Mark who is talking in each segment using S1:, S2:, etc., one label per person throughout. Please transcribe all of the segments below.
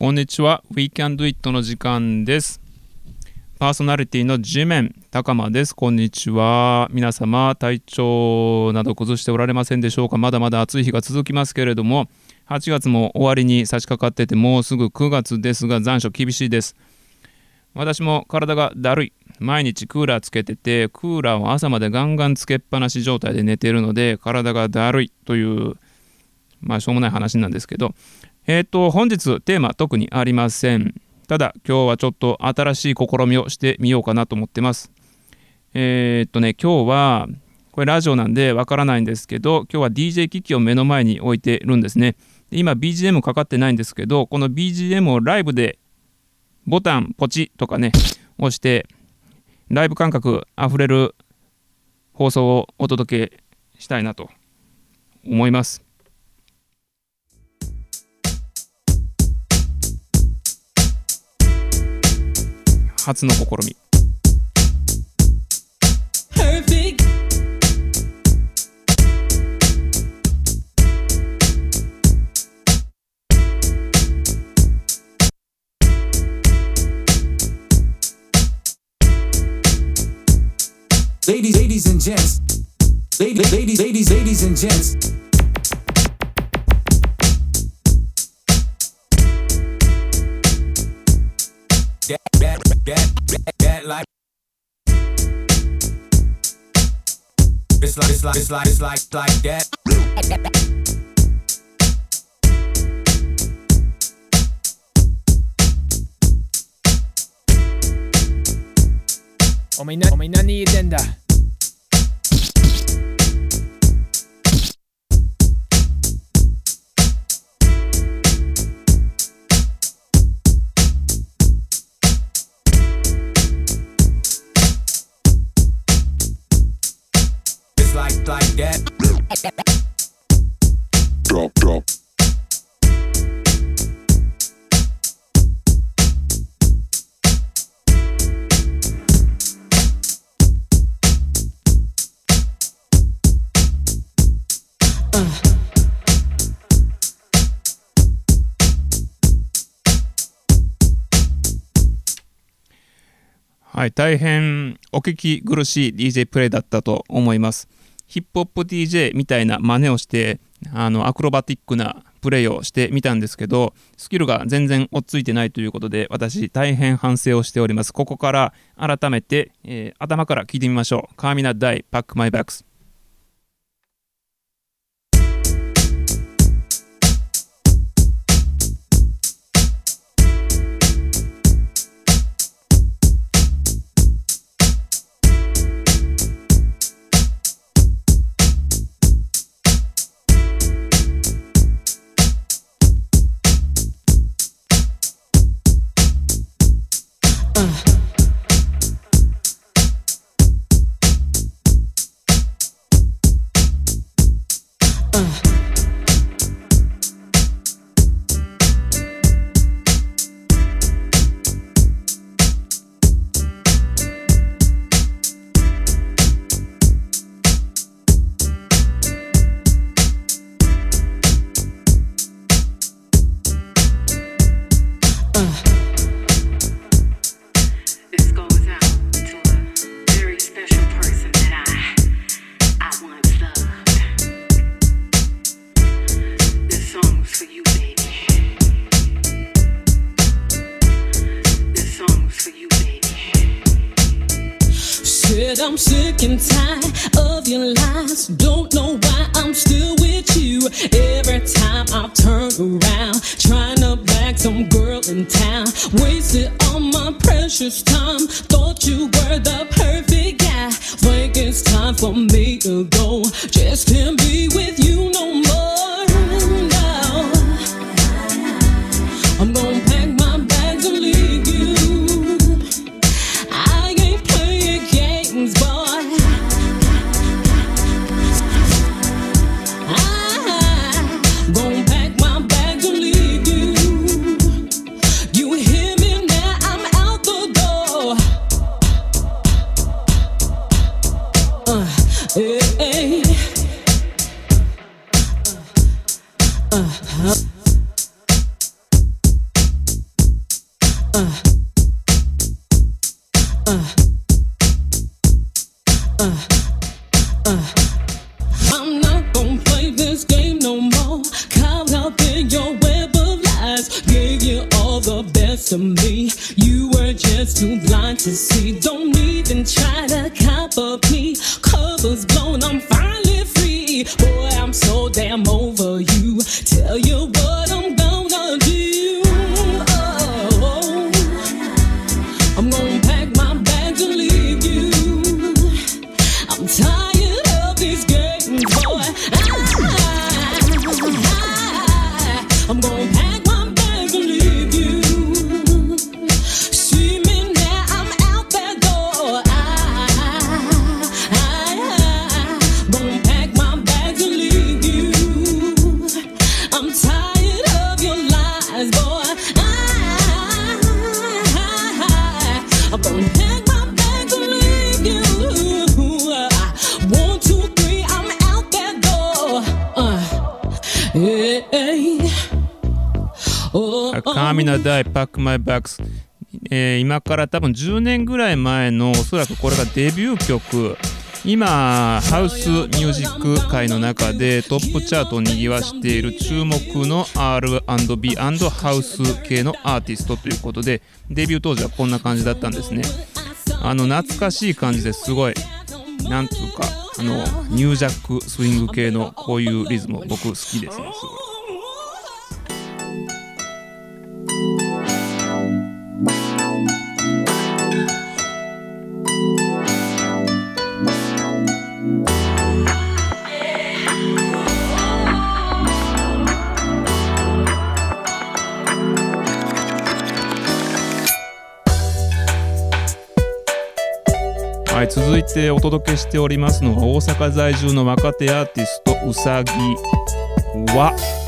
S1: こんにちは。We Can Do It の時間です。パーソナリティの地面高間です。こんにちは。皆様、体調など崩しておられませんでしょうか？まだまだ暑い日が続きますけれども、8月も終わりに差し掛かってて、もうすぐ9月ですが、残暑厳しいです。私も体がだるい。毎日クーラーつけてて、クーラーを朝までガンガンつけっぱなし状態で寝てるので、体がだるいという、まあ、しょうもない話なんですけど、えっ、と、本日テーマ特にありません。ただ、今日はちょっと新しい試みをしてみようかなと思ってます。えっ、とね、今日は、これラジオなんでわからないんですけど、今日は DJ 機器を目の前に置いてるんですね。今 BGM かかってないんですけど、この BGM をライブでボタンポチとかね、押して、ライブ感覚あふれる放送をお届けしたいなと思います。初の試み。
S2: Ladies, ladies and gents. Ladies, ladies, ladies, ladies and gents. That, that, that, that, that like. It's like, it's like, it's like, it's like, like that.
S3: お前なお前何言ってんだ
S2: It's like, like that.
S4: drop. Drop
S1: はい、大変お聞き苦しい DJ プレイだったと思います。ヒップホップ DJ みたいな真似をして、あのアクロバティックなプレイをしてみたんですけど、スキルが全然追っついてないということで、私大変反省をしております。ここから改めて、えー頭から聞いてみましょう。カーミナダイ、パックマイバックス。
S5: Said I'm sick and tired of your lies. Don't know why I'm still with you. Every time I turn around, trying to bag some girl in town. Wasted all my precious time. Thought you were the perfect guy. Think it's time for me to go. Just uh, uh. uh. Oh,
S1: カーミナダイパックマイバックス、えー今から多分10年ぐらい前のおそらくこれがデビュー曲。今ハウスミュージック界の中でトップチャートを賑わしている注目の R&B& ハウス系のアーティストということでデビュー当時はこんな感じだったんですね。あの懐かしい感じですごい。なんつうかあのニュージャックスイング系のこういうリズム僕好きですねすごい。続いてお届けしておりますのは大阪在住の若手アーティストうさぎは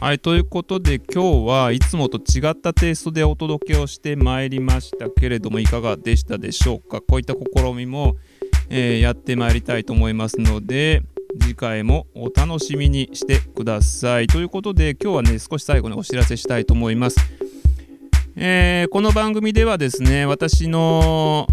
S1: はいということで今日はいつもと違ったテイストでお届けをしてまいりましたけれどもいかがでしたでしょうか？こういった試みも、えーやってまいりたいと思いますので次回もお楽しみにしてください。ということで今日はね少し最後にお知らせしたいと思います、えーこの番組ではですね私の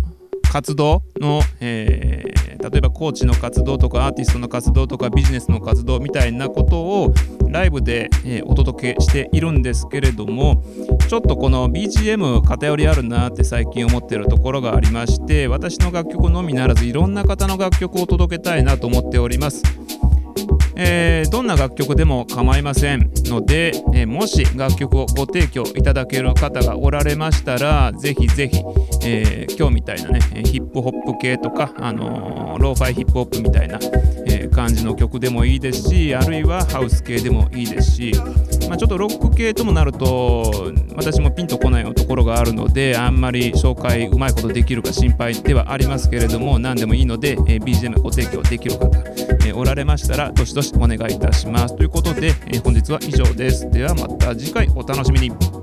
S1: 活動の、えー例えばコーチの活動とかアーティストの活動とかビジネスの活動みたいなことをライブで、えーお届けしているんですけれどもちょっとこの BGM 偏りあるなって最近思ってるところがありまして私の楽曲のみならずいろんな方の楽曲を届けたいなと思っております。えーどんな楽曲でも構いませんので、えーもし楽曲をご提供いただける方がおられましたらぜひぜひ、えー今日みたいなねヒップホップ系とか、あのローファイヒップホップみたいな、え感じの曲でもいいですしあるいはハウス系でもいいですし、まあ、ちょっとロック系ともなると私もピンとこないところがあるのであんまり紹介うまいことできるか心配ではありますけれども何でもいいので、え BGM ご提供できる方、えおられましたらどしどしお願いいたします。ということで、え本日は以上です。ではまた次回お楽しみに。